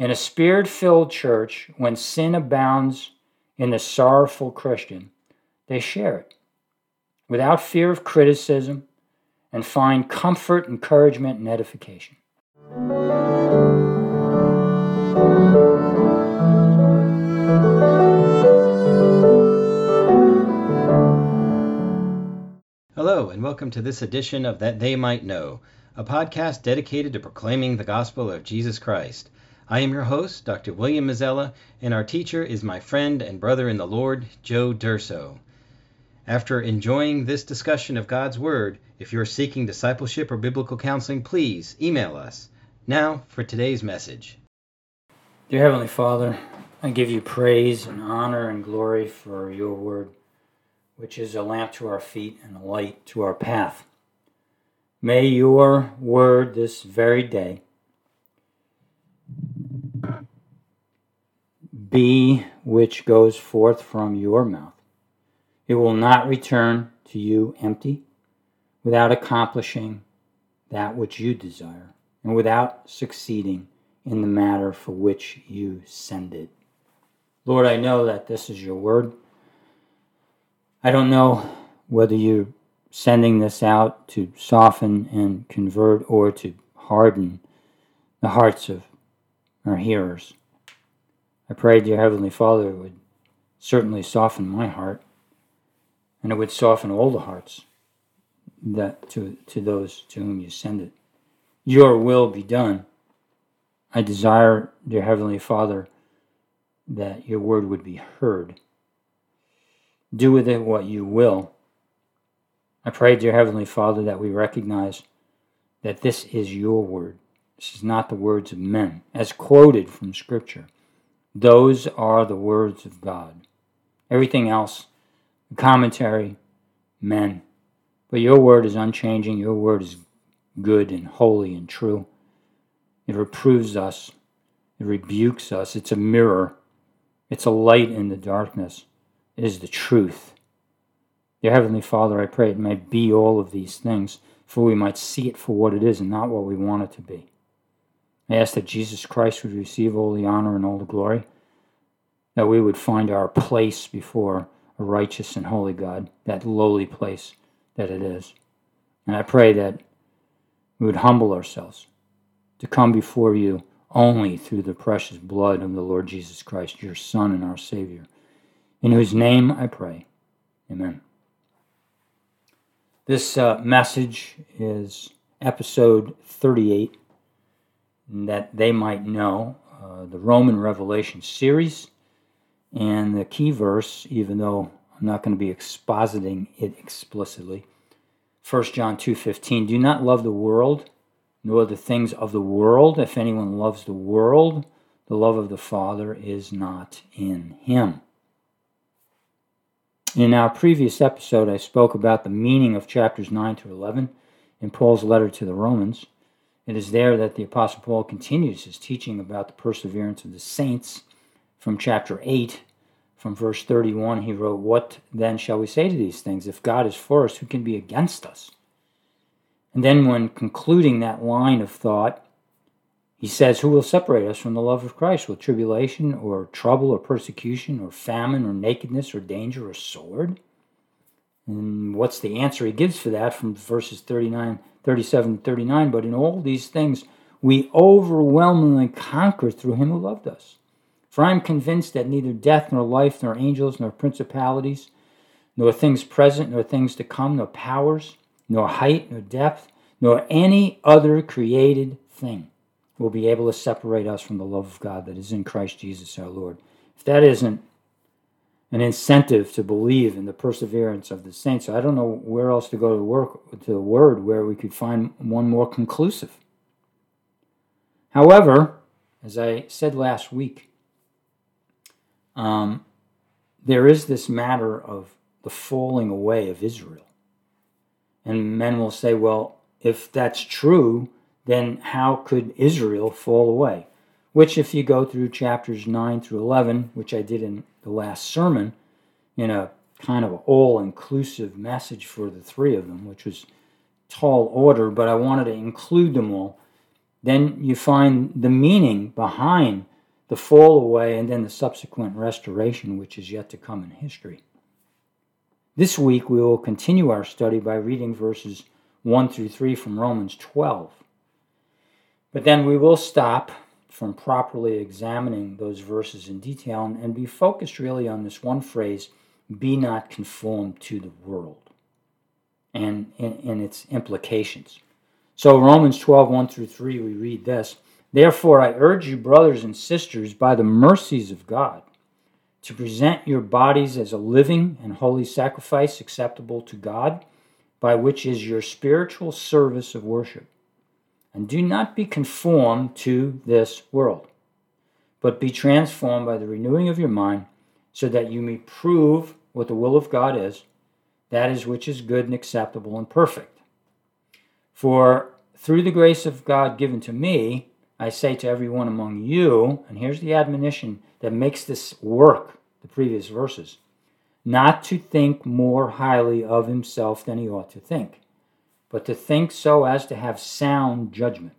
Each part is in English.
In a spirit filled church, when sin abounds in the sorrowful Christian, they share it without fear of criticism and find comfort, encouragement, and edification. Hello, and welcome to this edition of That They Might Know, a podcast dedicated to proclaiming the gospel of Jesus Christ. I am your host, Dr. William Mazzella, and our teacher is my friend and brother in the Lord, Joe Durso. After enjoying this discussion of God's Word, if you're seeking discipleship or biblical counseling, please email us. Now for today's message. Dear Heavenly Father, I give you praise and honor and glory for your word which is a lamp to our feet and a light to our path. May your word this very day be which goes forth from your mouth. It will not return to you empty, without accomplishing that which you desire, and without succeeding in the matter for which you send it. Lord, I know that this is your word. I don't know whether you're sending this out to soften and convert or to harden the hearts of our hearers. I pray, dear Heavenly Father, it would certainly soften my heart, and it would soften all the hearts that to, to those to whom you send it. Your will be done. I desire, dear Heavenly Father, that your word would be heard do with it what you will. I pray, dear Heavenly Father, that we recognize that this is your word. This is not the words of men, as quoted from Scripture. Those are the words of God. Everything else, commentary, men. But your word is unchanging. Your word is good and holy and true. It reproves us, it rebukes us. It's a mirror, it's a light in the darkness It is the truth. Dear Heavenly Father, I pray it may be all of these things, for we might see it for what it is and not what we want it to be. I ask that Jesus Christ would receive all the honor and all the glory, that we would find our place before a righteous and holy God, that lowly place that it is. And I pray that we would humble ourselves to come before you only through the precious blood of the Lord Jesus Christ, your Son and our Savior in whose name I pray. Amen. This uh, message is episode 38, that they might know uh, the Roman Revelation series. And the key verse, even though I'm not going to be expositing it explicitly, 1 John 2:15, do not love the world, nor the things of the world. If anyone loves the world, the love of the Father is not in him. In our previous episode, I spoke about the meaning of chapters 9 through 11 in Paul's letter to the Romans. It is there that the Apostle Paul continues his teaching about the perseverance of the saints. From chapter 8, from verse 31, he wrote, What then shall we say to these things? If God is for us, who can be against us? And then, when concluding that line of thought, he says, Who will separate us from the love of Christ? Will tribulation or trouble or persecution or famine or nakedness or danger or sword? And what's the answer he gives for that from verses 39, 37 39? But in all these things, we overwhelmingly conquer through him who loved us. For I am convinced that neither death, nor life, nor angels, nor principalities, nor things present, nor things to come, nor powers, nor height, nor depth, nor any other created thing will be able to separate us from the love of God that is in Christ Jesus our Lord. If that isn't an incentive to believe in the perseverance of the saints, I don't know where else to go to work to the word where we could find one more conclusive. However, as I said last week, um, there is this matter of the falling away of Israel. And men will say, well, if that's true, then how could Israel fall away? Which, if you go through chapters 9 through 11, which I did in the last sermon, in a kind of all inclusive message for the three of them, which was tall order, but I wanted to include them all then you find the meaning behind the fall away and then the subsequent restoration, which is yet to come in history. This week, we will continue our study by reading verses 1 through 3 from Romans 12. But then we will stop from properly examining those verses in detail and be focused really on this one phrase be not conformed to the world and, and, its implications. So, Romans 12 1 through 3, we read this Therefore, I urge you, brothers and sisters, by the mercies of God, to present your bodies as a living and holy sacrifice acceptable to God, by which is your spiritual service of worship. And do not be conformed to this world, but be transformed by the renewing of your mind, so that you may prove what the will of God is, that is which is good and acceptable and perfect. For through the grace of God given to me, I say to everyone among you, and here's the admonition that makes this work, the previous verses, not to think more highly of himself than he ought to think, but to think so as to have sound judgment,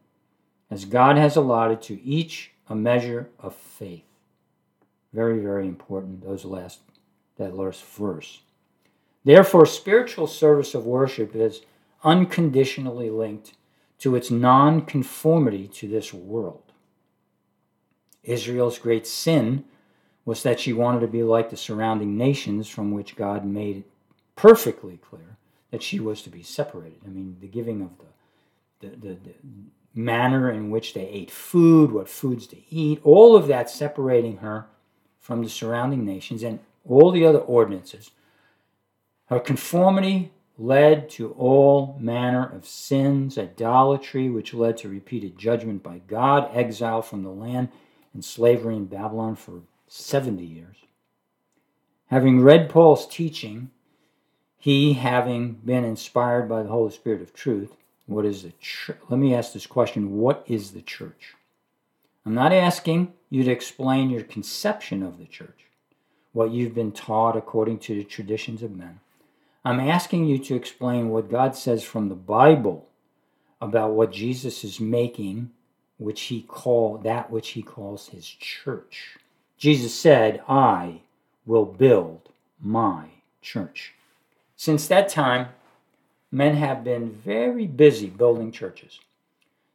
as God has allotted to each a measure of faith. Very, very important, those last, that last verse. Therefore, spiritual service of worship is unconditionally linked to its nonconformity to this world. Israel's great sin was that she wanted to be like the surrounding nations from which God made it perfectly clear that she was to be separated. I mean, the giving of the, the, the, the manner in which they ate food, what foods to eat, all of that separating her from the surrounding nations and all the other ordinances. Her conformity led to all manner of sins, idolatry, which led to repeated judgment by God, exile from the land, and slavery in Babylon for 70 years. Having read Paul's teaching, he having been inspired by the Holy Spirit of truth, what is the church? Let me ask this question What is the church? I'm not asking you to explain your conception of the church, what you've been taught according to the traditions of men. I'm asking you to explain what God says from the Bible about what Jesus is making, which he call that which he calls his church. Jesus said, I will build my church. Since that time, men have been very busy building churches.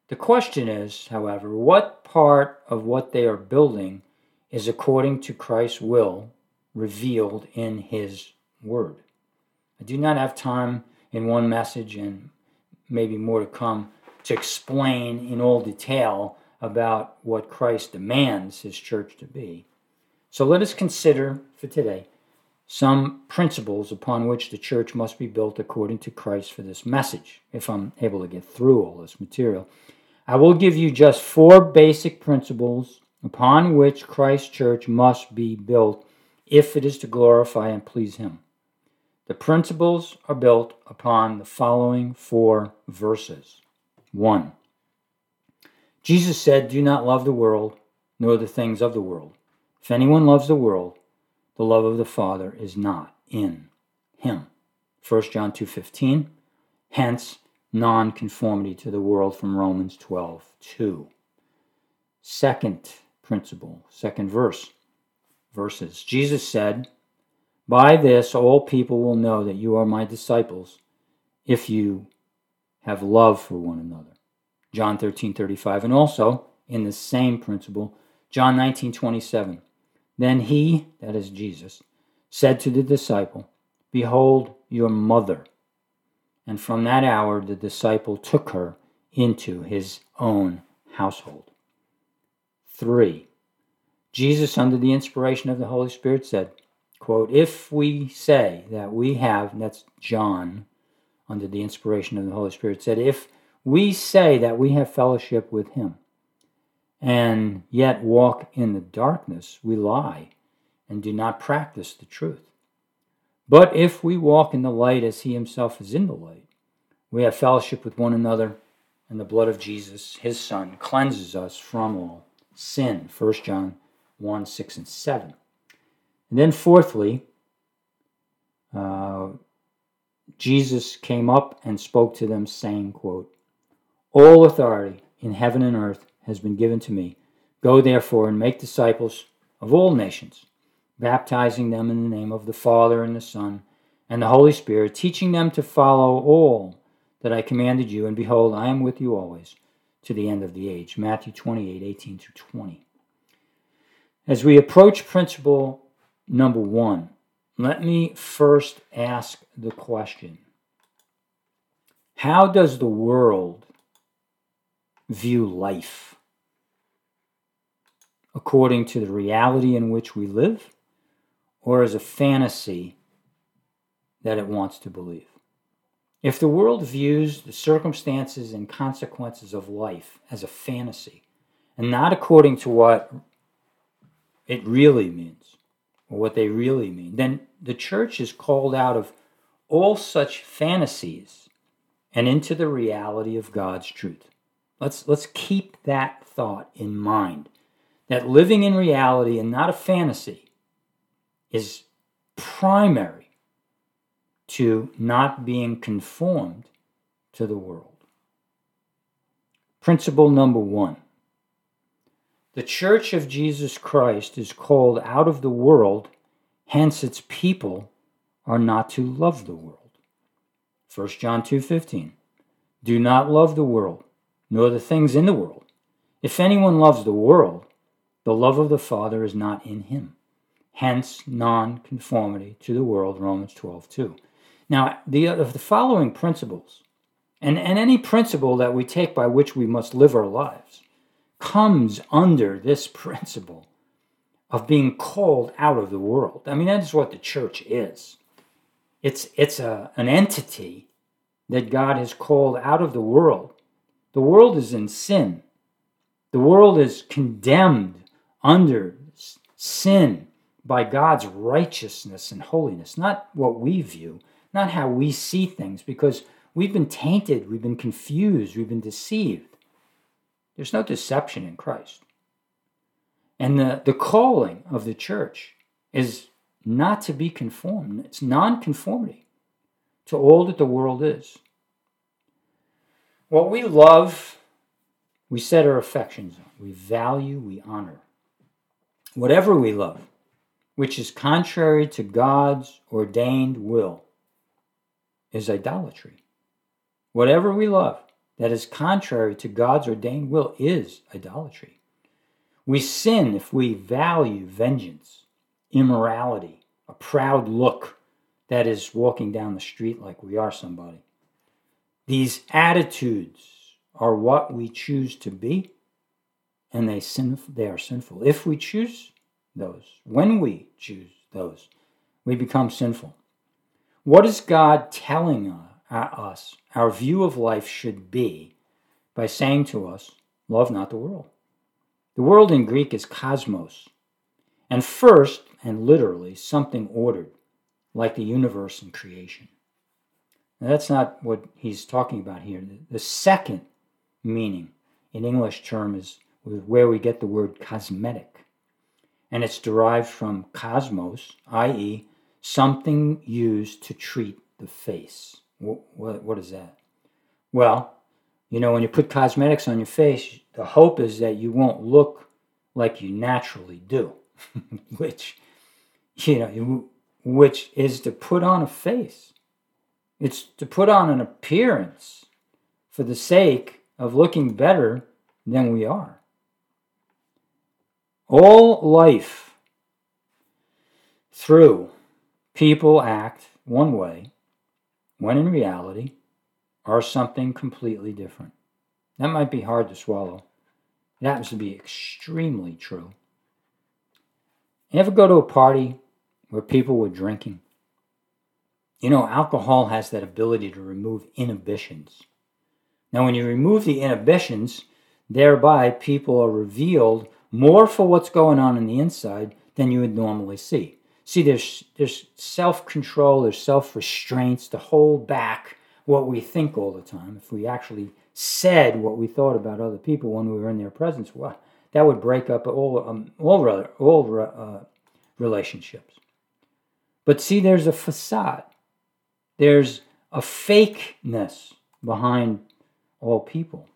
The question is, however, what part of what they are building is according to Christ's will revealed in his word? I do not have time in one message and maybe more to come to explain in all detail about what Christ demands his church to be. So let us consider for today some principles upon which the church must be built according to Christ for this message, if I'm able to get through all this material. I will give you just four basic principles upon which Christ's church must be built if it is to glorify and please Him. The principles are built upon the following four verses. 1. Jesus said, Do not love the world, nor the things of the world. If anyone loves the world, the love of the Father is not in him. 1 John 2.15. Hence, non-conformity to the world from Romans 12.2. Second principle, second verse, verses. Jesus said, by this all people will know that you are my disciples if you have love for one another. John 13:35 And also, in the same principle, John 19, 27. Then he, that is Jesus, said to the disciple, Behold your mother. And from that hour the disciple took her into his own household. 3. Jesus, under the inspiration of the Holy Spirit, said, quote, if we say that we have, and that's John under the inspiration of the Holy Spirit, said, if we say that we have fellowship with him and yet walk in the darkness, we lie and do not practice the truth. But if we walk in the light as he himself is in the light, we have fellowship with one another, and the blood of Jesus, his Son, cleanses us from all sin. 1 John 1 6 and 7. And then, fourthly, uh, Jesus came up and spoke to them, saying, quote, All authority in heaven and earth has been given to me. Go therefore and make disciples of all nations, baptizing them in the name of the Father and the Son and the Holy Spirit, teaching them to follow all that I commanded you. And behold, I am with you always to the end of the age. Matthew 28 18 through 20. As we approach principle number one, let me first ask the question How does the world view life? According to the reality in which we live, or as a fantasy that it wants to believe? If the world views the circumstances and consequences of life as a fantasy and not according to what it really means, or what they really mean, then the church is called out of all such fantasies and into the reality of God's truth. Let's, let's keep that thought in mind that living in reality and not a fantasy is primary to not being conformed to the world. Principle number one the church of Jesus Christ is called out of the world, hence its people are not to love the world. 1 John 2:15 Do not love the world, nor the things in the world. If anyone loves the world, the love of the Father is not in him. Hence non-conformity to the world, Romans 12:2. Now, the of the following principles, and, and any principle that we take by which we must live our lives, comes under this principle of being called out of the world. I mean, that is what the church is. It's, it's a, an entity that God has called out of the world. The world is in sin. The world is condemned under sin by God's righteousness and holiness, not what we view, not how we see things, because we've been tainted, we've been confused, we've been deceived. There's no deception in Christ. And the, the calling of the church is not to be conformed, it's non conformity to all that the world is. What we love, we set our affections on, we value, we honor. Whatever we love, which is contrary to God's ordained will, is idolatry. Whatever we love, that is contrary to God's ordained will is idolatry. We sin if we value vengeance, immorality, a proud look that is walking down the street like we are somebody. These attitudes are what we choose to be, and they, they are sinful. If we choose those, when we choose those, we become sinful. What is God telling us? us our view of life should be by saying to us, Love not the world. The world in Greek is cosmos, and first, and literally, something ordered, like the universe and creation. Now, that's not what he's talking about here. The second meaning in English term is where we get the word cosmetic, and it's derived from cosmos, i.e., something used to treat the face. What, what is that? Well, you know, when you put cosmetics on your face, the hope is that you won't look like you naturally do, which, you know, which is to put on a face. It's to put on an appearance for the sake of looking better than we are. All life through people act one way when in reality are something completely different. That might be hard to swallow. It happens to be extremely true. You ever go to a party where people were drinking? You know, alcohol has that ability to remove inhibitions. Now, when you remove the inhibitions, thereby people are revealed more for what's going on in the inside than you would normally see. See, there's, there's self control, there's self restraints to hold back what we think all the time. If we actually said what we thought about other people when we were in their presence, well, that would break up all, um, all, all uh, relationships. But see, there's a facade, there's a fakeness behind all people.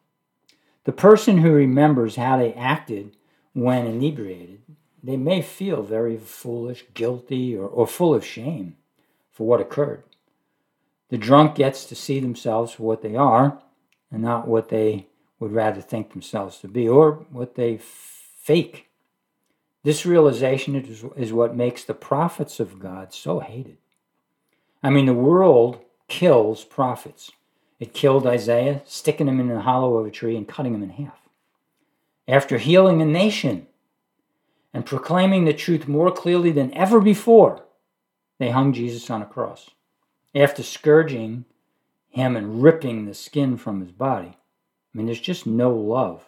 The person who remembers how they acted when inebriated, they may feel very foolish, guilty, or, or full of shame for what occurred. The drunk gets to see themselves for what they are and not what they would rather think themselves to be or what they fake. This realization is, is what makes the prophets of God so hated. I mean, the world kills prophets. It killed Isaiah, sticking him in the hollow of a tree and cutting him in half. After healing a nation and proclaiming the truth more clearly than ever before, they hung Jesus on a cross. After scourging him and ripping the skin from his body, I mean, there's just no love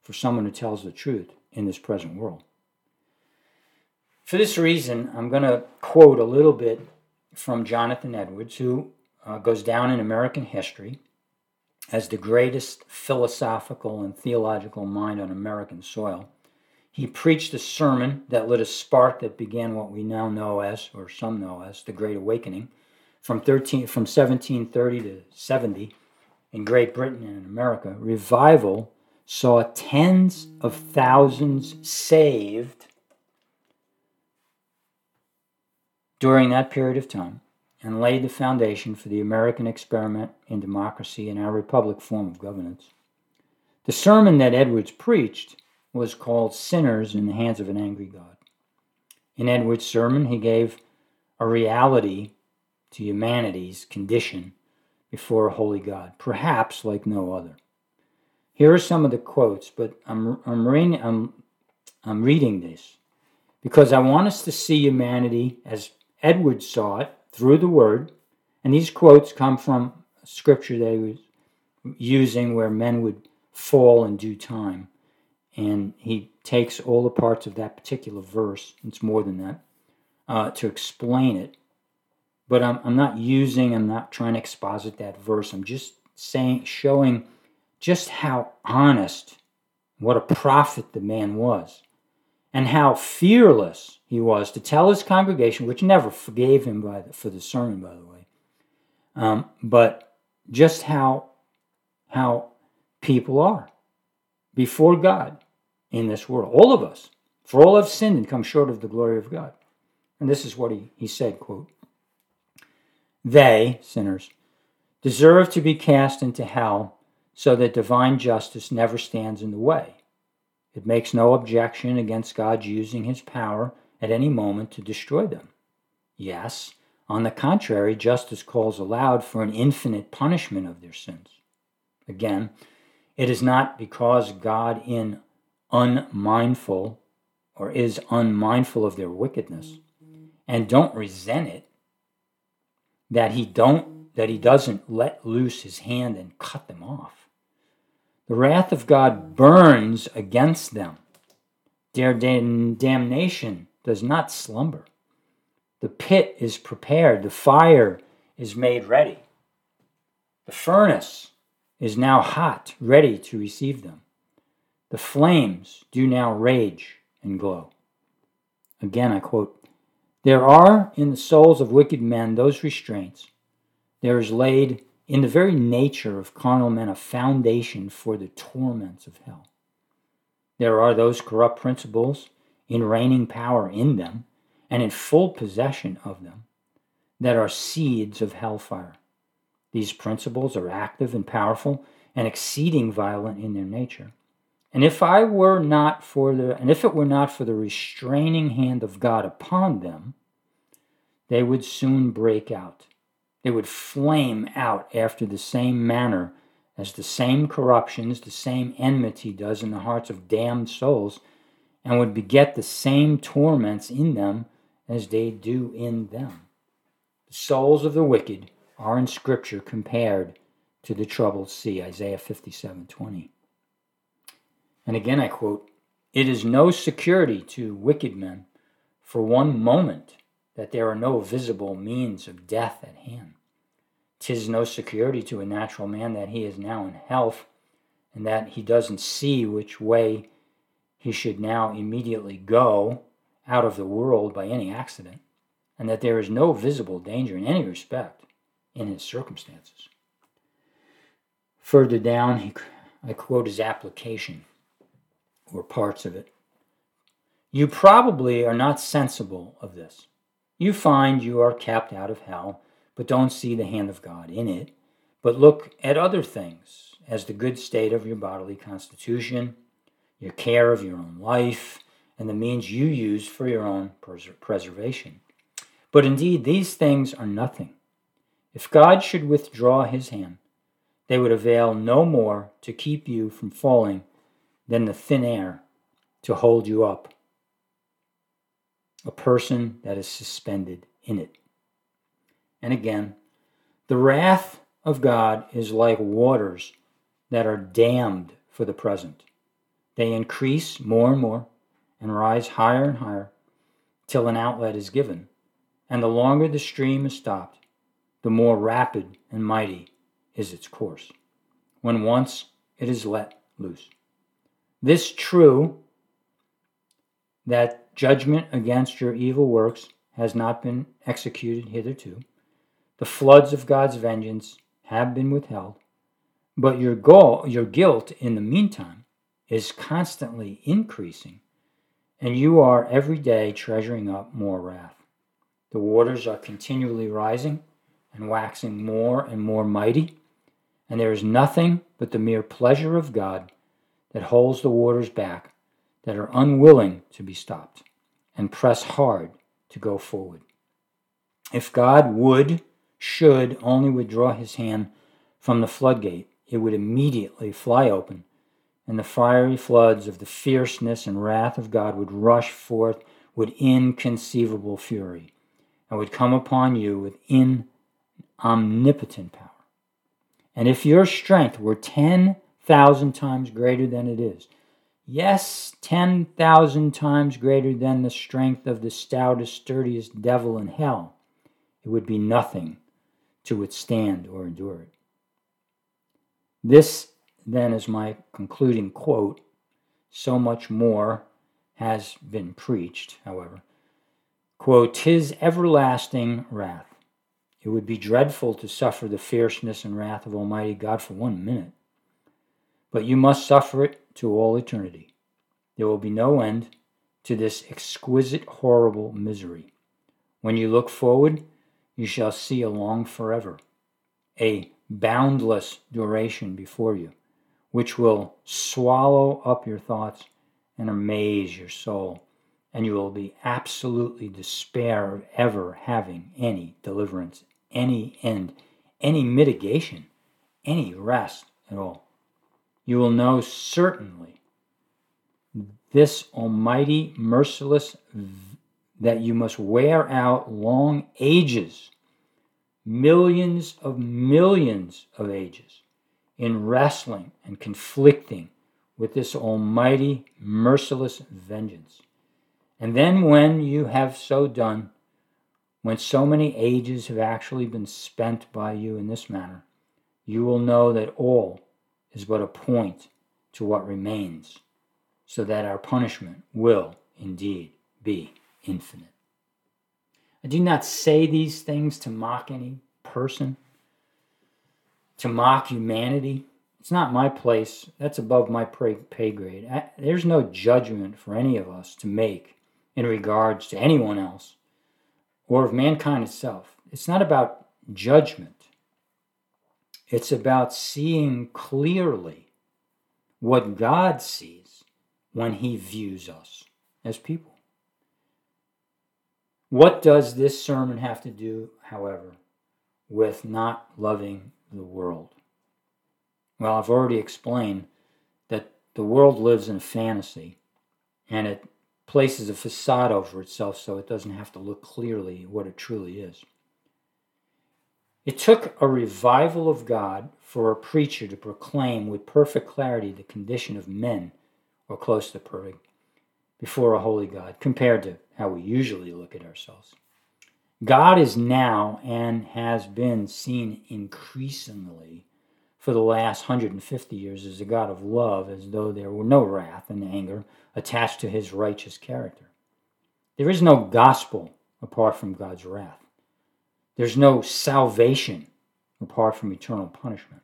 for someone who tells the truth in this present world. For this reason, I'm going to quote a little bit from Jonathan Edwards, who uh, goes down in American history as the greatest philosophical and theological mind on American soil. He preached a sermon that lit a spark that began what we now know as, or some know as, the Great Awakening from 13 from 1730 to 70 in Great Britain and in America. Revival saw tens of thousands saved during that period of time and laid the foundation for the American experiment in democracy and our republic form of governance. The sermon that Edwards preached was called Sinners in the Hands of an Angry God. In Edwards' sermon, he gave a reality to humanity's condition before a holy God, perhaps like no other. Here are some of the quotes, but I'm, I'm, reading, I'm, I'm reading this because I want us to see humanity as Edwards saw it through the word. And these quotes come from scripture that he was using where men would fall in due time. And he takes all the parts of that particular verse, it's more than that, uh, to explain it. But I'm, I'm not using, I'm not trying to exposit that verse. I'm just saying, showing just how honest, what a prophet the man was, and how fearless he was to tell his congregation, which never forgave him by the, for the sermon, by the way, um, but just how how people are before God in this world. All of us, for all have sinned and come short of the glory of God. And this is what he, he said, quote, They, sinners, deserve to be cast into hell so that divine justice never stands in the way. It makes no objection against God using his power at any moment to destroy them. Yes, on the contrary, justice calls aloud for an infinite punishment of their sins. Again, it is not because God in unmindful or is unmindful of their wickedness and don't resent it that he don't that he doesn't let loose his hand and cut them off. The wrath of God burns against them. Their damnation does not slumber. The pit is prepared, the fire is made ready. The furnace is now hot, ready to receive them. The flames do now rage and glow. Again, I quote There are in the souls of wicked men those restraints. There is laid in the very nature of carnal men a foundation for the torments of hell. There are those corrupt principles in reigning power in them and in full possession of them that are seeds of hellfire. These principles are active and powerful and exceeding violent in their nature. And if I were not for the and if it were not for the restraining hand of God upon them, they would soon break out. They would flame out after the same manner as the same corruptions, the same enmity does in the hearts of damned souls and would beget the same torments in them as they do in them. The souls of the wicked are in Scripture compared to the troubled sea, Isaiah 57 20. And again I quote, It is no security to wicked men for one moment that there are no visible means of death at hand. Tis no security to a natural man that he is now in health and that he doesn't see which way he should now immediately go out of the world by any accident, and that there is no visible danger in any respect in his circumstances. Further down, he, I quote his application, or parts of it. You probably are not sensible of this. You find you are kept out of hell, but don't see the hand of God in it, but look at other things as the good state of your bodily constitution, your care of your own life, and the means you use for your own pres- preservation. But indeed, these things are nothing. If God should withdraw his hand, they would avail no more to keep you from falling than the thin air to hold you up. A person that is suspended in it. And again, the wrath of God is like waters that are dammed for the present. They increase more and more and rise higher and higher till an outlet is given. And the longer the stream is stopped, the more rapid and mighty is its course, when once it is let loose. This true that judgment against your evil works has not been executed hitherto. The floods of God's vengeance have been withheld, but your goal, your guilt in the meantime is constantly increasing, and you are every day treasuring up more wrath. The waters are continually rising and waxing more and more mighty, and there is nothing but the mere pleasure of God that holds the waters back that are unwilling to be stopped and press hard to go forward. If God would, should only withdraw his hand from the floodgate, it would immediately fly open, and the fiery floods of the fierceness and wrath of God would rush forth with inconceivable fury, and would come upon you with in omnipotent power. And if your strength were 10,000 times greater than it is, yes, 10,000 times greater than the strength of the stoutest, sturdiest devil in hell, it would be nothing to withstand or endure it. This, then, is my concluding quote. So much more has been preached, however. Quote, Tis everlasting wrath it would be dreadful to suffer the fierceness and wrath of Almighty God for one minute. But you must suffer it to all eternity. There will be no end to this exquisite, horrible misery. When you look forward, you shall see a long forever, a boundless duration before you, which will swallow up your thoughts and amaze your soul, and you will be absolutely despair of ever having any deliverance any end, any mitigation, any rest at all. You will know certainly this almighty, merciless, that you must wear out long ages, millions of millions of ages, in wrestling and conflicting with this almighty, merciless vengeance. And then, when you have so done, when so many ages have actually been spent by you in this manner, you will know that all is but a point to what remains, so that our punishment will indeed be infinite. I do not say these things to mock any person, to mock humanity. It's not my place. That's above my pay grade. there's no judgment for any of us to make in regards to anyone else or of mankind itself. It's not about judgment, it's about seeing clearly what God sees when He views us as people. What does this sermon have to do, however, with not loving the world? Well, I've already explained that the world lives in fantasy and it places a facade over itself so it doesn't have to look clearly what it truly is. It took a revival of God for a preacher to proclaim with perfect clarity the condition of men, or close to perfect, before a holy God, compared to how we usually look at ourselves. God is now and has been seen increasingly for the last 150 years as a God of love, as though there were no wrath and anger attached to his righteous character. There is no gospel apart from God's wrath. There's no salvation apart from eternal punishment.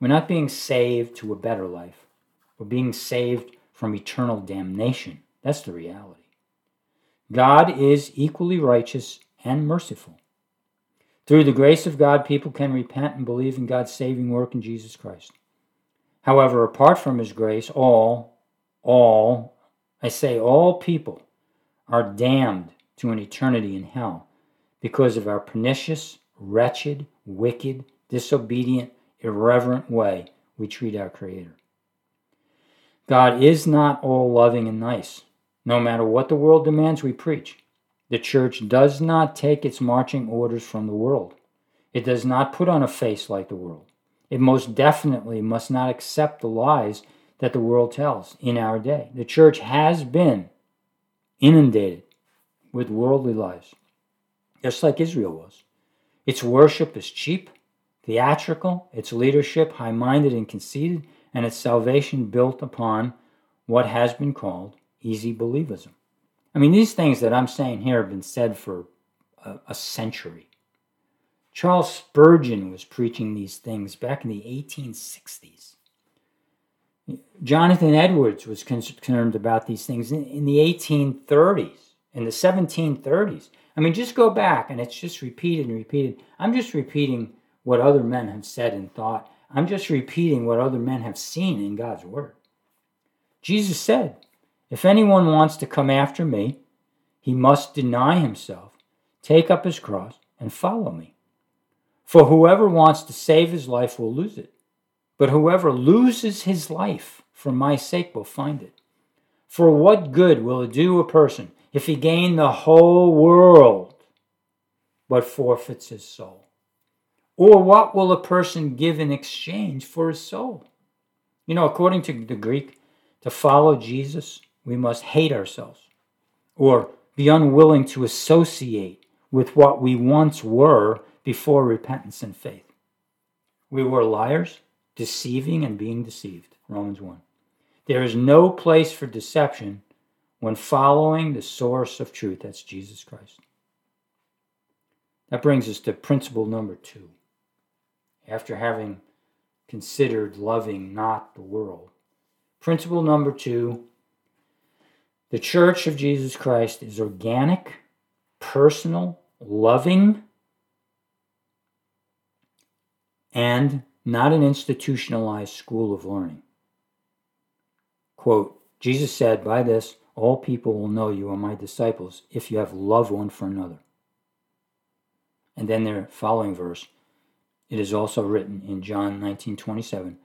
We're not being saved to a better life. We're being saved from eternal damnation. That's the reality. God is equally righteous and merciful. Through the grace of God, people can repent and believe in God's saving work in Jesus Christ. However, apart from His grace, all, all, I say all people are damned to an eternity in hell because of our pernicious, wretched, wicked, disobedient, irreverent way we treat our Creator. God is not all loving and nice. No matter what the world demands, we preach. The church does not take its marching orders from the world. It does not put on a face like the world. It most definitely must not accept the lies that the world tells in our day. The church has been inundated with worldly lies, just like Israel was. Its worship is cheap, theatrical, its leadership high minded and conceited, and its salvation built upon what has been called easy believism. I mean, these things that I'm saying here have been said for a, a century. Charles Spurgeon was preaching these things back in the 1860s. Jonathan Edwards was concerned about these things in, in the 1830s, in the 1730s. I mean, just go back and it's just repeated and repeated. I'm just repeating what other men have said and thought. I'm just repeating what other men have seen in God's Word. Jesus said, If anyone wants to come after me, he must deny himself, take up his cross, and follow me. For whoever wants to save his life will lose it, but whoever loses his life for my sake will find it. For what good will it do a person if he gain the whole world but forfeits his soul? Or what will a person give in exchange for his soul? You know, according to the Greek, to follow Jesus, we must hate ourselves or be unwilling to associate with what we once were before repentance and faith. We were liars, deceiving and being deceived. Romans 1. There is no place for deception when following the source of truth. That's Jesus Christ. That brings us to principle number two after having considered loving not the world. Principle number two the church of Jesus Christ is organic, personal, loving, and not an institutionalized school of learning. Quote Jesus said, By this, all people will know you are my disciples if you have love one for another. And then their following verse it is also written in John 19:27,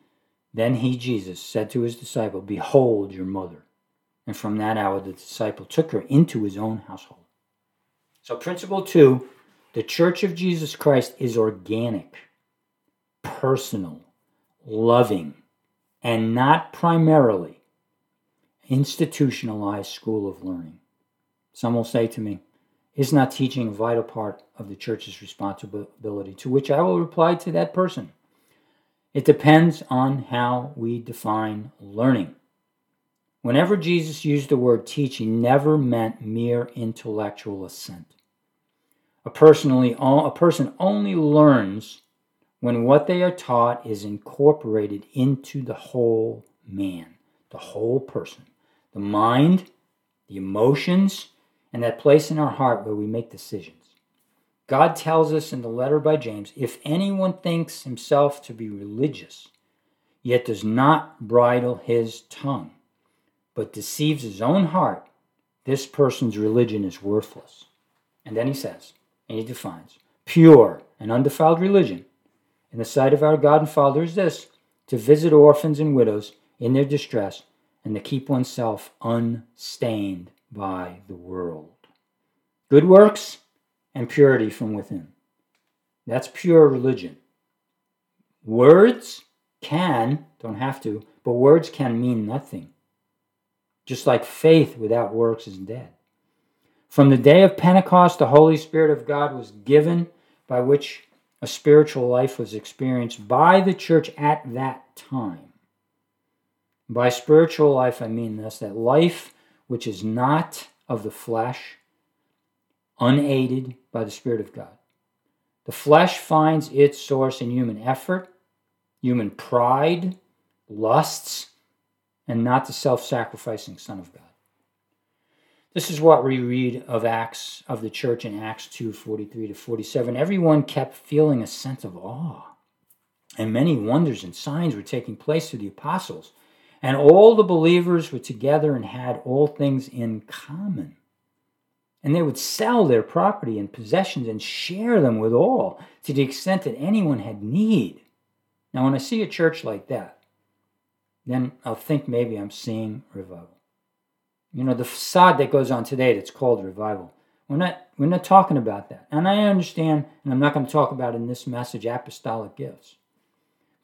Then he Jesus said to his disciple, Behold your mother. And from that hour the disciple took her into his own household. So principle 2, the church of Jesus Christ is organic, personal, loving, and not primarily institutionalized school of learning. Some will say to me, is not teaching a vital part of the church's responsibility, to which I will reply to that person. It depends on how we define learning. Whenever Jesus used the word teach, he never meant mere intellectual assent. A, personally, a person only learns when what they are taught is incorporated into the whole man, the whole person, the mind, the emotions, and that place in our heart where we make decisions. God tells us in the letter by James if anyone thinks himself to be religious, yet does not bridle his tongue, but deceives his own heart, this person's religion is worthless. And then he says, and he defines, pure and undefiled religion in the sight of our God and Father is this to visit orphans and widows in their distress and to keep oneself unstained by the world. Good works and purity from within. That's pure religion. Words can, don't have to, but words can mean nothing. Just like faith without works is dead. From the day of Pentecost, the Holy Spirit of God was given, by which a spiritual life was experienced by the church at that time. By spiritual life, I mean this that life which is not of the flesh, unaided by the Spirit of God. The flesh finds its source in human effort, human pride, lusts, and not the self sacrificing Son of God. This is what we read of Acts of the church in Acts 2 43 to 47. Everyone kept feeling a sense of awe, and many wonders and signs were taking place through the apostles. And all the believers were together and had all things in common. And they would sell their property and possessions and share them with all to the extent that anyone had need. Now, when I see a church like that, then I'll think maybe I'm seeing revival. You know, the facade that goes on today that's called revival. We're not, we're not talking about that. And I understand, and I'm not going to talk about in this message apostolic gifts.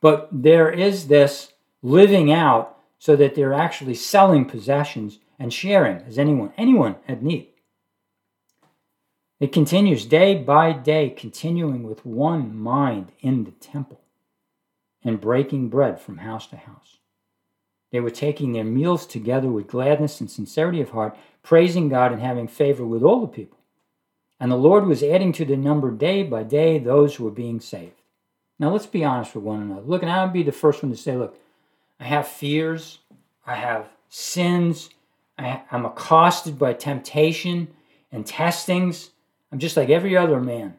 But there is this living out so that they're actually selling possessions and sharing as anyone, anyone had need. It continues day by day, continuing with one mind in the temple and breaking bread from house to house. They were taking their meals together with gladness and sincerity of heart, praising God and having favor with all the people. And the Lord was adding to the number day by day those who were being saved. Now let's be honest with one another. Look, and I'll be the first one to say, look, I have fears, I have sins, I, am accosted by temptation and testings. I'm just like every other man.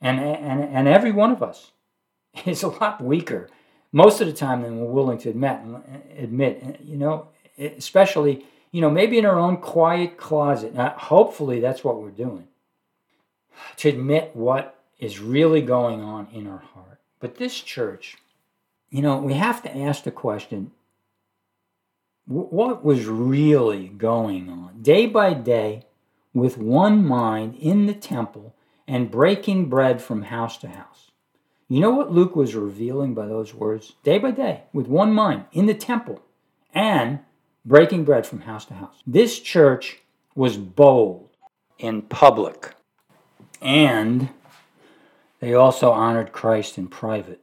And, and, and every one of us is a lot weaker most of the time than we're willing to admit. Admit, you know, especially you know maybe in our own quiet closet. Now, hopefully, that's what we're doing to admit what is really going on in our heart. But this church, you know, we have to ask the question what was really going on day by day with one mind in the temple and breaking bread from house to house. You know what Luke was revealing by those words? Day by day, with one mind, in the temple, and breaking bread from house to house. This church was bold in public, and they also honored Christ in private.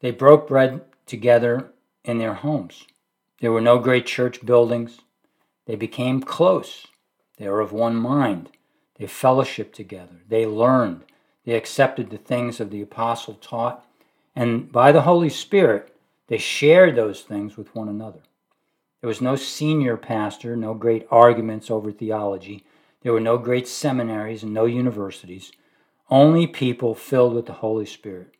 They broke bread together in their homes. There were no great church buildings. They became close. They were of one mind. They fellowshiped together. They learned. They accepted the things of the apostle taught, and by the Holy Spirit, they shared those things with one another. There was no senior pastor, no great arguments over theology. There were no great seminaries and no universities, only people filled with the Holy Spirit.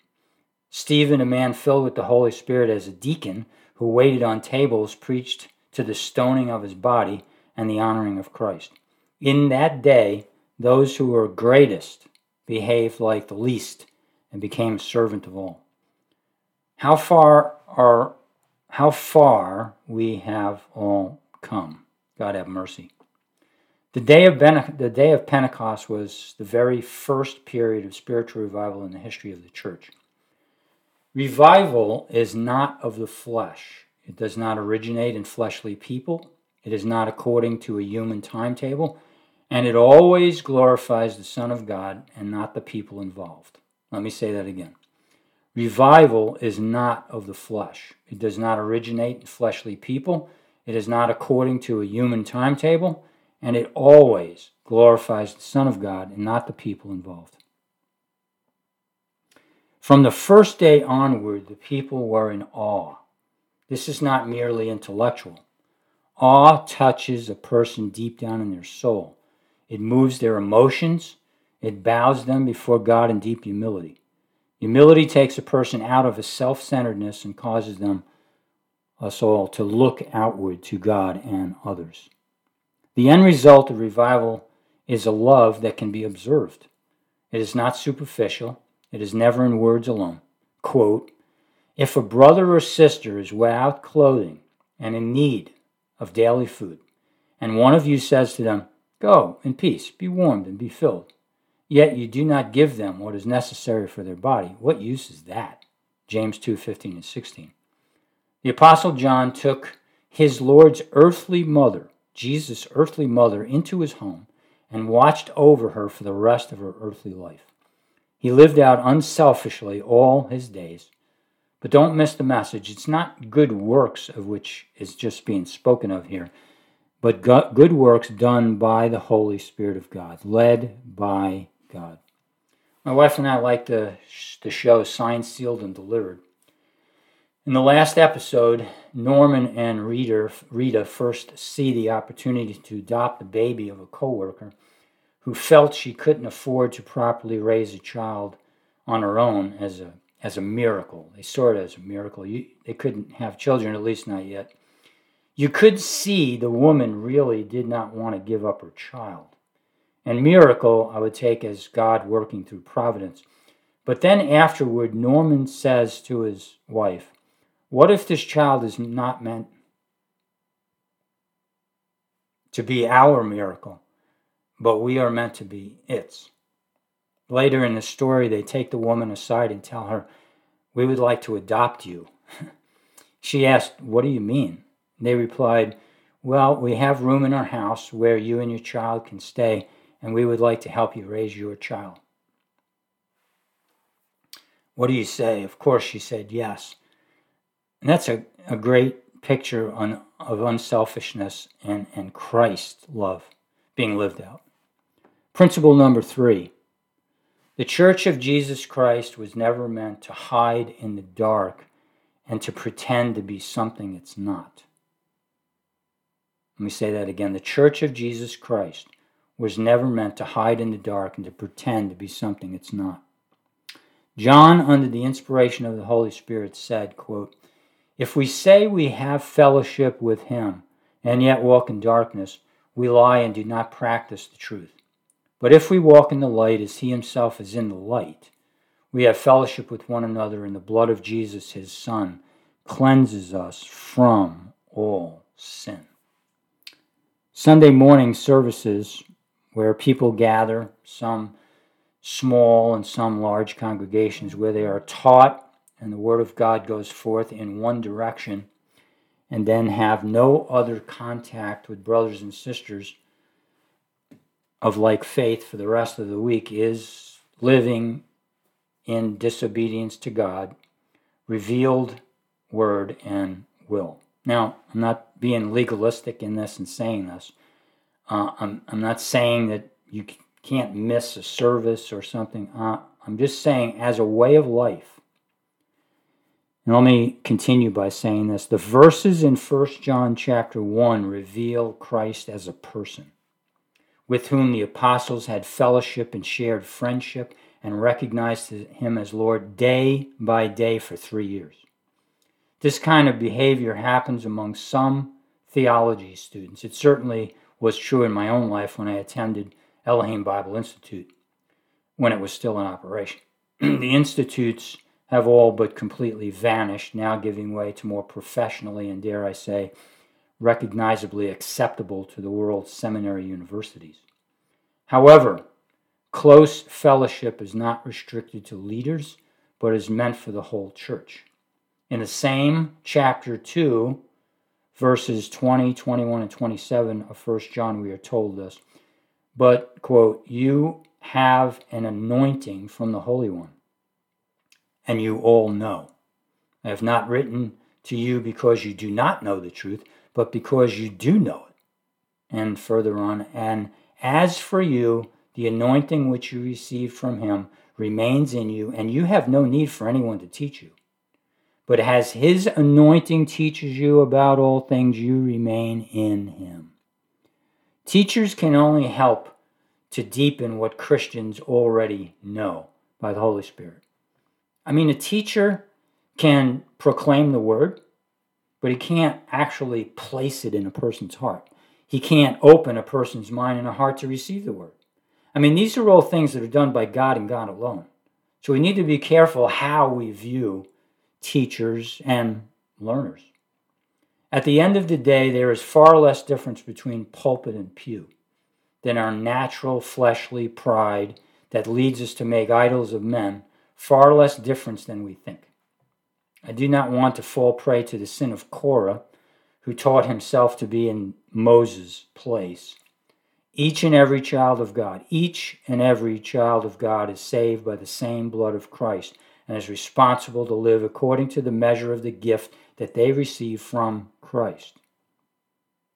Stephen, a man filled with the Holy Spirit as a deacon who waited on tables, preached to the stoning of his body and the honoring of Christ. In that day, those who were greatest behaved like the least and became servant of all. How far are how far we have all come. God have mercy. The day of ben- the day of Pentecost was the very first period of spiritual revival in the history of the church. Revival is not of the flesh. It does not originate in fleshly people. It is not according to a human timetable and it always glorifies the Son of God and not the people involved. Let me say that again. Revival is not of the flesh. It does not originate in fleshly people. It is not according to a human timetable, and it always glorifies the Son of God and not the people involved. From the first day onward, the people were in awe. This is not merely intellectual. Awe touches a person deep down in their soul. It moves their emotions. It bows them before God in deep humility. Humility takes a person out of a self centeredness and causes them, us all, to look outward to God and others. The end result of revival is a love that can be observed. It is not superficial, it is never in words alone. Quote, if a brother or sister is without clothing and in need of daily food, and one of you says to them, Go in peace, be warmed and be filled. Yet you do not give them what is necessary for their body. What use is that? James 2 15 and 16. The Apostle John took his Lord's earthly mother, Jesus' earthly mother, into his home and watched over her for the rest of her earthly life. He lived out unselfishly all his days. But don't miss the message. It's not good works of which is just being spoken of here but good works done by the Holy Spirit of God, led by God. My wife and I like the, the show Signed, Sealed, and Delivered. In the last episode, Norman and Rita, Rita first see the opportunity to adopt the baby of a coworker who felt she couldn't afford to properly raise a child on her own as a as a miracle. They saw it as a miracle. You, they couldn't have children, at least not yet. You could see the woman really did not want to give up her child. And miracle, I would take as God working through providence. But then afterward, Norman says to his wife, what if this child is not meant to be our miracle, but we are meant to be its? Later in the story, they take the woman aside and tell her, We would like to adopt you. she asked, What do you mean? They replied, Well, we have room in our house where you and your child can stay, and we would like to help you raise your child. What do you say? Of course, she said yes. And that's a, a great picture on, of unselfishness and, and Christ love being lived out. Principle number three the church of Jesus Christ was never meant to hide in the dark and to pretend to be something it's not. Let me say that again. The church of Jesus Christ was never meant to hide in the dark and to pretend to be something it's not. John, under the inspiration of the Holy Spirit, said, quote, if we say we have fellowship with him and yet walk in darkness, we lie and do not practice the truth. But if we walk in the light as he himself is in the light, we have fellowship with one another, and the blood of Jesus, his Son, cleanses us from all sin. Sunday morning services, where people gather, some small and some large congregations, where they are taught and the Word of God goes forth in one direction, and then have no other contact with brothers and sisters of like faith for the rest of the week is living in disobedience to God, revealed word and will. Now, I'm not being legalistic in this and saying this. Uh, I'm, I'm not saying that you can't miss a service or something. Uh, I'm just saying, as a way of life, and let me continue by saying this. The verses in 1 John chapter 1 reveal Christ as a person with whom the apostles had fellowship and shared friendship and recognized him as Lord day by day for three years. This kind of behavior happens among some theology students. It certainly was true in my own life when I attended Elohim Bible Institute when it was still in operation. the institute's have all but completely vanished, now giving way to more professionally and, dare I say, recognizably acceptable to the world's seminary universities. However, close fellowship is not restricted to leaders, but is meant for the whole church. In the same chapter 2, verses 20, 21, and 27 of 1 John, we are told this. But, quote, you have an anointing from the Holy One and you all know. I have not written to you because you do not know the truth, but because you do know it. And further on, and as for you, the anointing which you received from him remains in you, and you have no need for anyone to teach you. But as his anointing teaches you about all things, you remain in him. Teachers can only help to deepen what Christians already know by the Holy Spirit. I mean, a teacher can proclaim the word, but he can't actually place it in a person's heart. He can't open a person's mind and a heart to receive the word. I mean, these are all things that are done by God and God alone. So we need to be careful how we view teachers and learners. At the end of the day, there is far less difference between pulpit and pew than our natural fleshly pride that leads us to make idols of men far less difference than we think. I do not want to fall prey to the sin of Korah, who taught himself to be in Moses' place. Each and every child of God, each and every child of God is saved by the same blood of Christ and is responsible to live according to the measure of the gift that they receive from Christ.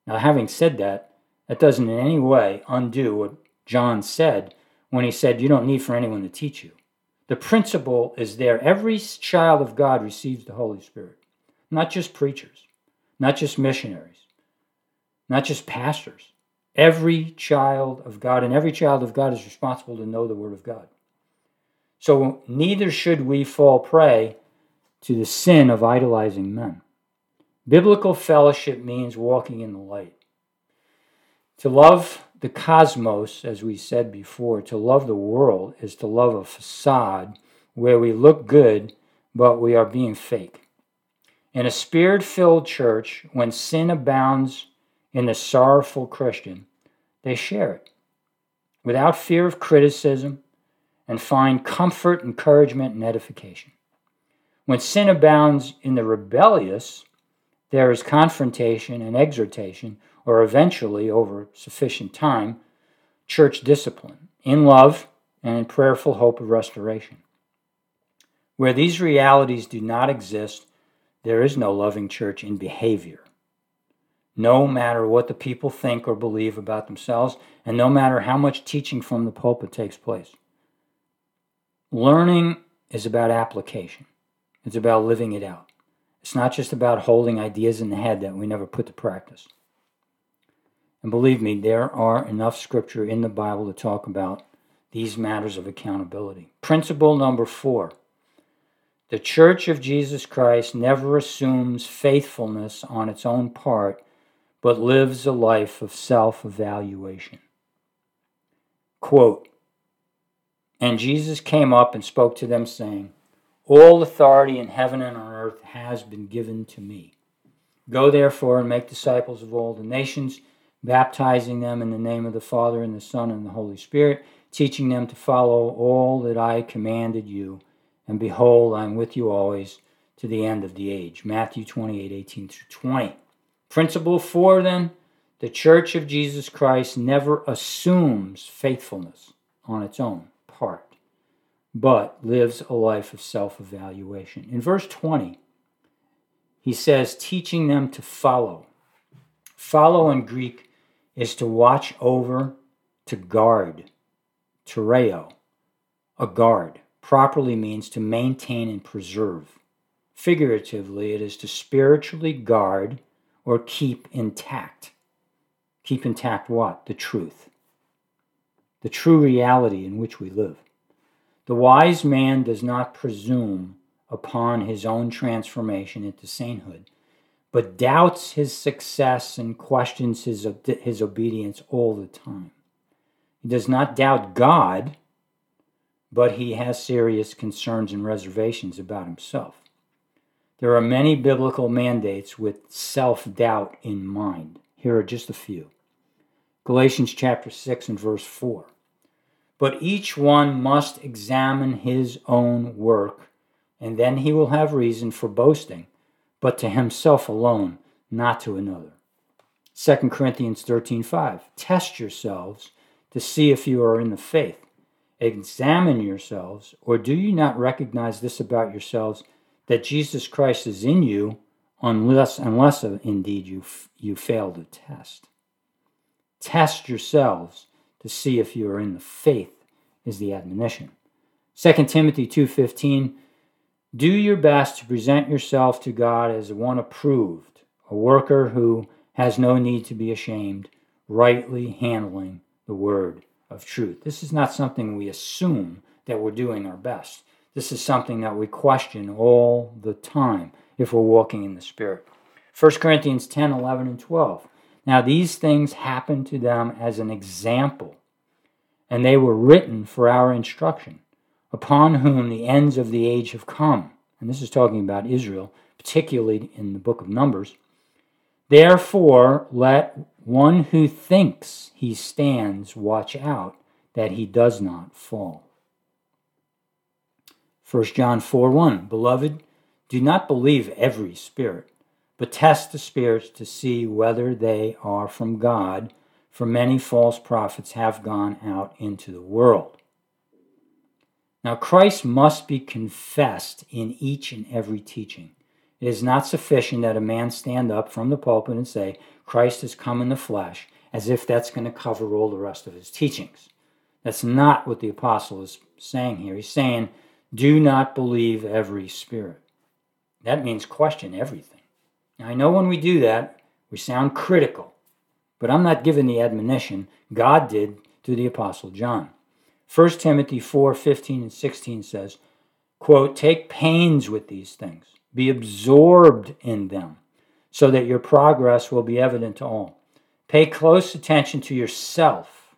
Now, having said that, that doesn't in any way undo what John said when he said, You don't need for anyone to teach you. The principle is there. Every child of God receives the Holy Spirit. not just preachers, not just missionaries, not just pastors. Every child of God, and every child of God is responsible to know the Word of God. So neither should we fall prey to the sin of idolizing men. Biblical fellowship means walking in the light. To love the cosmos, as we said before, to love the world is to love a facade where we look good, but we are being fake. In a spirit filled church, when sin abounds in the sorrowful Christian, they share it without fear of criticism and find comfort, encouragement, and edification. When sin abounds in the rebellious, there is confrontation and exhortation, or eventually, over sufficient time, church discipline in love and in prayerful hope of restoration. Where these realities do not exist, there is no loving church in behavior. No matter what the people think or believe about themselves, and no matter how much teaching from the pulpit takes place. Learning is about application, it's about living it out. It's not just about holding ideas in the head that we never put to practice. And believe me, there are enough scripture in the Bible to talk about these matters of accountability. Principle number four the Church of Jesus Christ never assumes faithfulness on its own part, but lives a life of self evaluation. Quote, and Jesus came up and spoke to them, saying, All authority in heaven and on earth has been given to me. Go therefore and make disciples of all the nations, baptizing them in the name of the Father and the Son and the Holy Spirit, teaching them to follow all that I commanded you. And behold, I am with you always to the end of the age. Matthew 28 18 through 20. Principle four then the Church of Jesus Christ never assumes faithfulness on its own part, but lives a life of self evaluation. In verse 20, he says, teaching them to follow. Follow in Greek is to watch over, to guard. Tereo, a guard, properly means to maintain and preserve. Figuratively, it is to spiritually guard or keep intact. Keep intact what? The truth the true reality in which we live. The wise man does not presume upon his own transformation into sainthood, but doubts his success and questions his, his obedience all the time. He does not doubt God, but he has serious concerns and reservations about himself. There are many biblical mandates with self doubt in mind. Here are just a few. Galatians chapter 6 and verse 4. But each one must examine his own work, and then he will have reason for boasting, but to himself alone, not to another. 2 Corinthians 13:5 Test yourselves to see if you are in the faith. Examine yourselves, or do you not recognize this about yourselves that Jesus Christ is in you unless unless indeed you you fail the test. Test yourselves to see if you are in the faith is the admonition. 2 Timothy 2:15 Do your best to present yourself to God as one approved, a worker who has no need to be ashamed, rightly handling the word of truth. This is not something we assume that we're doing our best. This is something that we question all the time if we're walking in the Spirit. 1 Corinthians 10 11 and 12. Now, these things happened to them as an example, and they were written for our instruction, upon whom the ends of the age have come. And this is talking about Israel, particularly in the book of Numbers. Therefore, let one who thinks he stands watch out that he does not fall. 1 John 4 1 Beloved, do not believe every spirit but test the spirits to see whether they are from God, for many false prophets have gone out into the world. Now, Christ must be confessed in each and every teaching. It is not sufficient that a man stand up from the pulpit and say, Christ has come in the flesh, as if that's going to cover all the rest of his teachings. That's not what the apostle is saying here. He's saying, do not believe every spirit. That means question everything. Now, I know when we do that, we sound critical, but I'm not giving the admonition God did to the Apostle John. 1 Timothy 4 15 and 16 says, quote, Take pains with these things, be absorbed in them, so that your progress will be evident to all. Pay close attention to yourself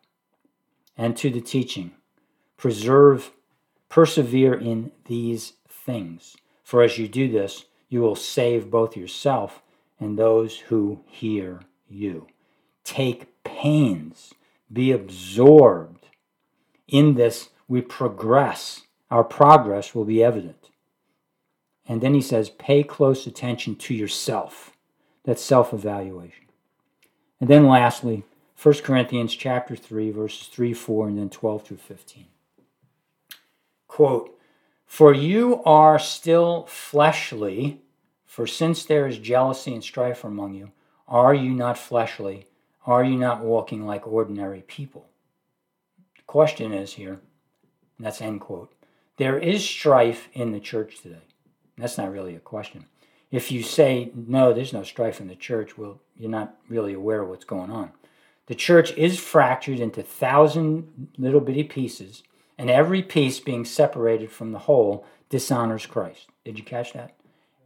and to the teaching. Preserve, persevere in these things. For as you do this, you will save both yourself and those who hear you. Take pains, be absorbed. In this, we progress. Our progress will be evident. And then he says, pay close attention to yourself. That's self evaluation. And then lastly, 1 Corinthians chapter 3, verses 3, 4, and then 12 through 15. Quote, For you are still fleshly, for since there is jealousy and strife among you, are you not fleshly? Are you not walking like ordinary people? The question is here, that's end quote. There is strife in the church today. That's not really a question. If you say, no, there's no strife in the church, well, you're not really aware of what's going on. The church is fractured into thousand little bitty pieces, and every piece being separated from the whole dishonors Christ. Did you catch that?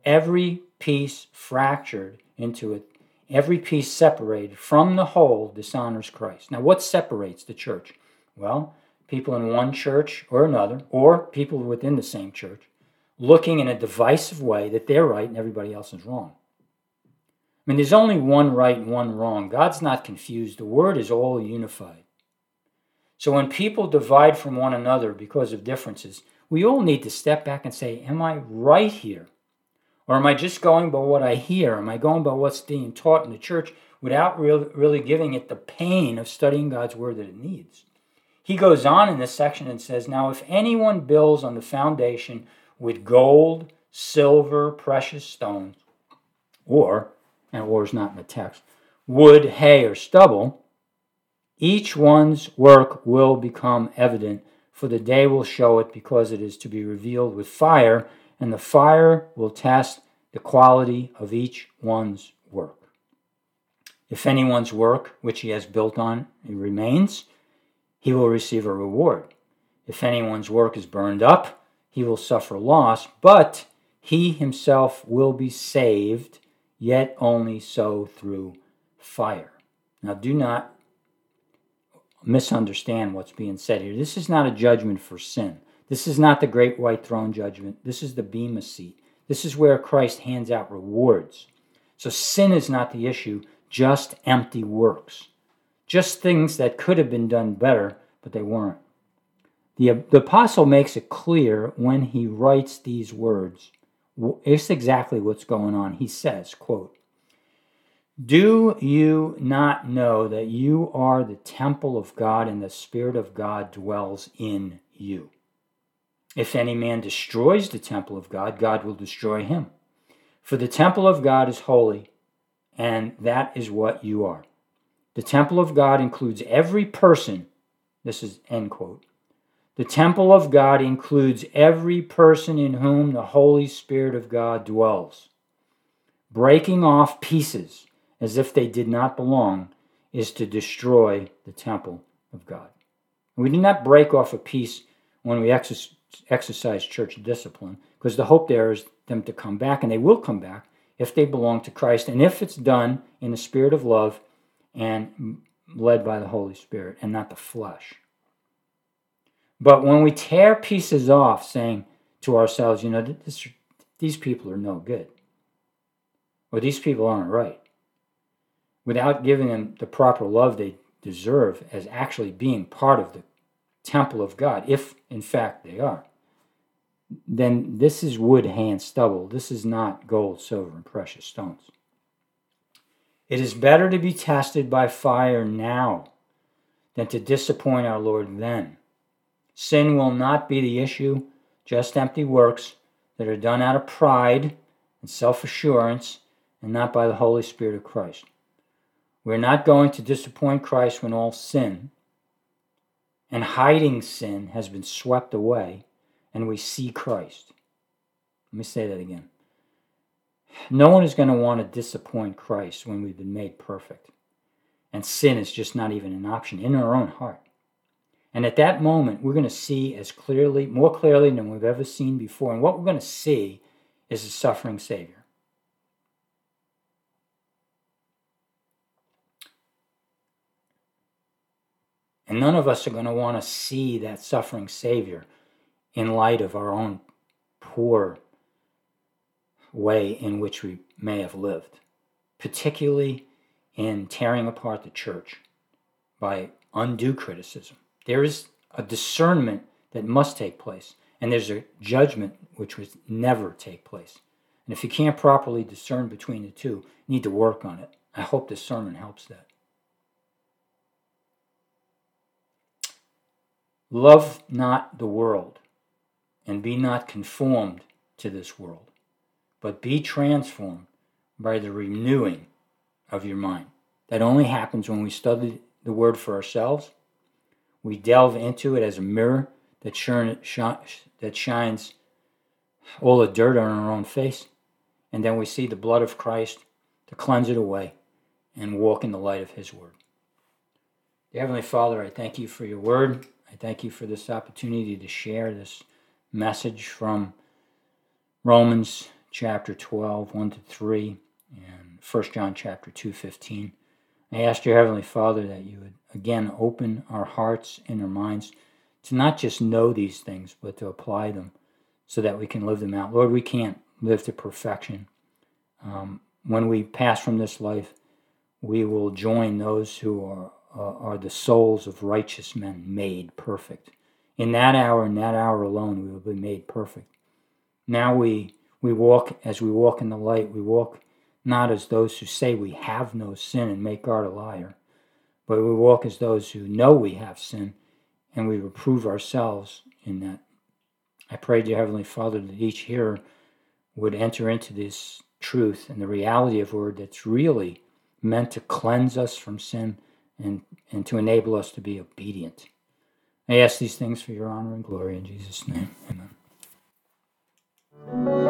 every piece fractured into it, every piece separated from the whole dishonors Christ. Now, what separates the church? Well, people in one church or another, or people within the same church, looking in a divisive way that they're right and everybody else is wrong. I mean, there's only one right and one wrong. God's not confused. The word is all unified. So when people divide from one another because of differences, we all need to step back and say, Am I right here? Or am I just going by what I hear? Am I going by what's being taught in the church without really, really giving it the pain of studying God's word that it needs? He goes on in this section and says, Now, if anyone builds on the foundation with gold, silver, precious stones, or, and or is not in the text, wood, hay, or stubble, each one's work will become evident, for the day will show it because it is to be revealed with fire and the fire will test the quality of each one's work. If anyone's work which he has built on remains, he will receive a reward. If anyone's work is burned up, he will suffer loss, but he himself will be saved, yet only so through fire. Now, do not misunderstand what's being said here. This is not a judgment for sin. This is not the great white throne judgment. This is the Bema seat. This is where Christ hands out rewards. So sin is not the issue, just empty works. Just things that could have been done better, but they weren't. The, the apostle makes it clear when he writes these words. It's exactly what's going on. He says, quote, Do you not know that you are the temple of God and the Spirit of God dwells in you? If any man destroys the temple of God, God will destroy him. For the temple of God is holy, and that is what you are. The temple of God includes every person. This is end quote. The temple of God includes every person in whom the Holy Spirit of God dwells. Breaking off pieces as if they did not belong is to destroy the temple of God. We do not break off a piece when we exercise exercise church discipline because the hope there is them to come back, and they will come back if they belong to Christ and if it's done in the spirit of love and led by the Holy Spirit and not the flesh. But when we tear pieces off, saying to ourselves, you know, this, these people are no good, or these people aren't right, without giving them the proper love they deserve as actually being part of the temple of God, if in fact they are, then this is wood, hay, and stubble. This is not gold, silver, and precious stones. It is better to be tested by fire now than to disappoint our Lord then. Sin will not be the issue, just empty works that are done out of pride and self assurance and not by the Holy Spirit of Christ. We're not going to disappoint Christ when all sin and hiding sin has been swept away, and we see Christ. Let me say that again. no one is going to want to disappoint Christ when we've been made perfect. And sin is just not even an option in our own heart. And at that moment, we're going to see as clearly, more clearly than we've ever seen before. And what we're going to see is a suffering Savior. And none of us are going to want to see that suffering Savior in light of our own poor way in which we may have lived, particularly in tearing apart the church by undue criticism. There is a discernment that must take place, and there's a judgment which would never take place. And if you can't properly discern between the two, you need to work on it. I hope this sermon helps that. Love not the world, and be not conformed to this world, but be transformed by the renewing of your mind. That only happens when we study the word for ourselves. We delve into it as a mirror that, that shines all the dirt on our own face. And then we see the blood of Christ to cleanse it away and walk in the light of His word. Heavenly Father, I thank you for your word. I thank you for this opportunity to share this message from Romans chapter 12, 1 to 3, and 1 John chapter 2, 15. I ask your Heavenly Father that you would again open our hearts and our minds to not just know these things, but to apply them so that we can live them out. Lord, we can't live to perfection. Um, when we pass from this life, we will join those who are, uh, are the souls of righteous men made perfect. In that hour, in that hour alone, we will be made perfect. Now we, we walk, as we walk in the light, we walk not as those who say we have no sin and make God a liar, but we walk as those who know we have sin and we reprove ourselves in that. I pray, dear Heavenly Father, that each here would enter into this truth and the reality of word that's really meant to cleanse us from sin and, and to enable us to be obedient. I ask these things for your honor and glory in Jesus' name. Amen. Amen.